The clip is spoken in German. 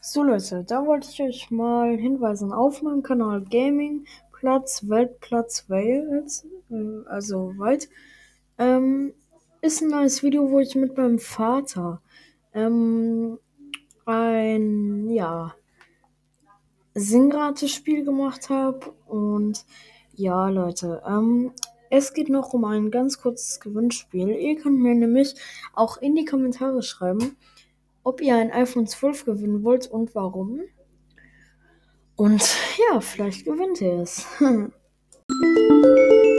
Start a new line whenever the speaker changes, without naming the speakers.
So Leute, da wollte ich euch mal hinweisen auf meinem Kanal Gaming Platz Weltplatz Wales, äh, also weit, ähm, ist ein neues Video, wo ich mit meinem Vater ähm, ein ja Singrate-Spiel gemacht habe und ja Leute, ähm, es geht noch um ein ganz kurzes Gewinnspiel. Ihr könnt mir nämlich auch in die Kommentare schreiben, ob ihr ein iPhone 12 gewinnen wollt und warum. Und ja, vielleicht gewinnt ihr es.